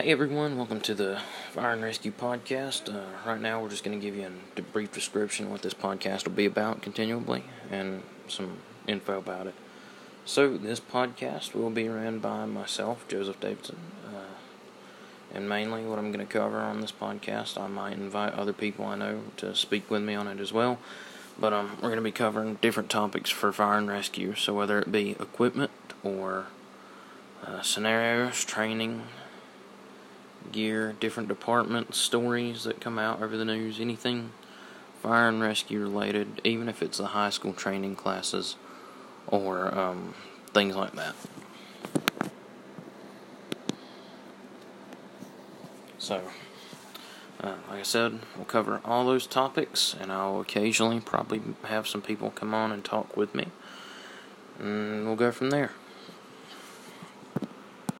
Hey everyone, welcome to the Fire and Rescue Podcast. Uh, right now, we're just going to give you a brief description of what this podcast will be about continually and some info about it. So, this podcast will be ran by myself, Joseph Davidson, uh, and mainly what I'm going to cover on this podcast. I might invite other people I know to speak with me on it as well, but um, we're going to be covering different topics for fire and rescue. So, whether it be equipment or uh, scenarios, training, gear, different departments, stories that come out over the news, anything fire and rescue related, even if it's the high school training classes or um, things like that. So, uh, like I said, we'll cover all those topics, and I'll occasionally probably have some people come on and talk with me, and we'll go from there.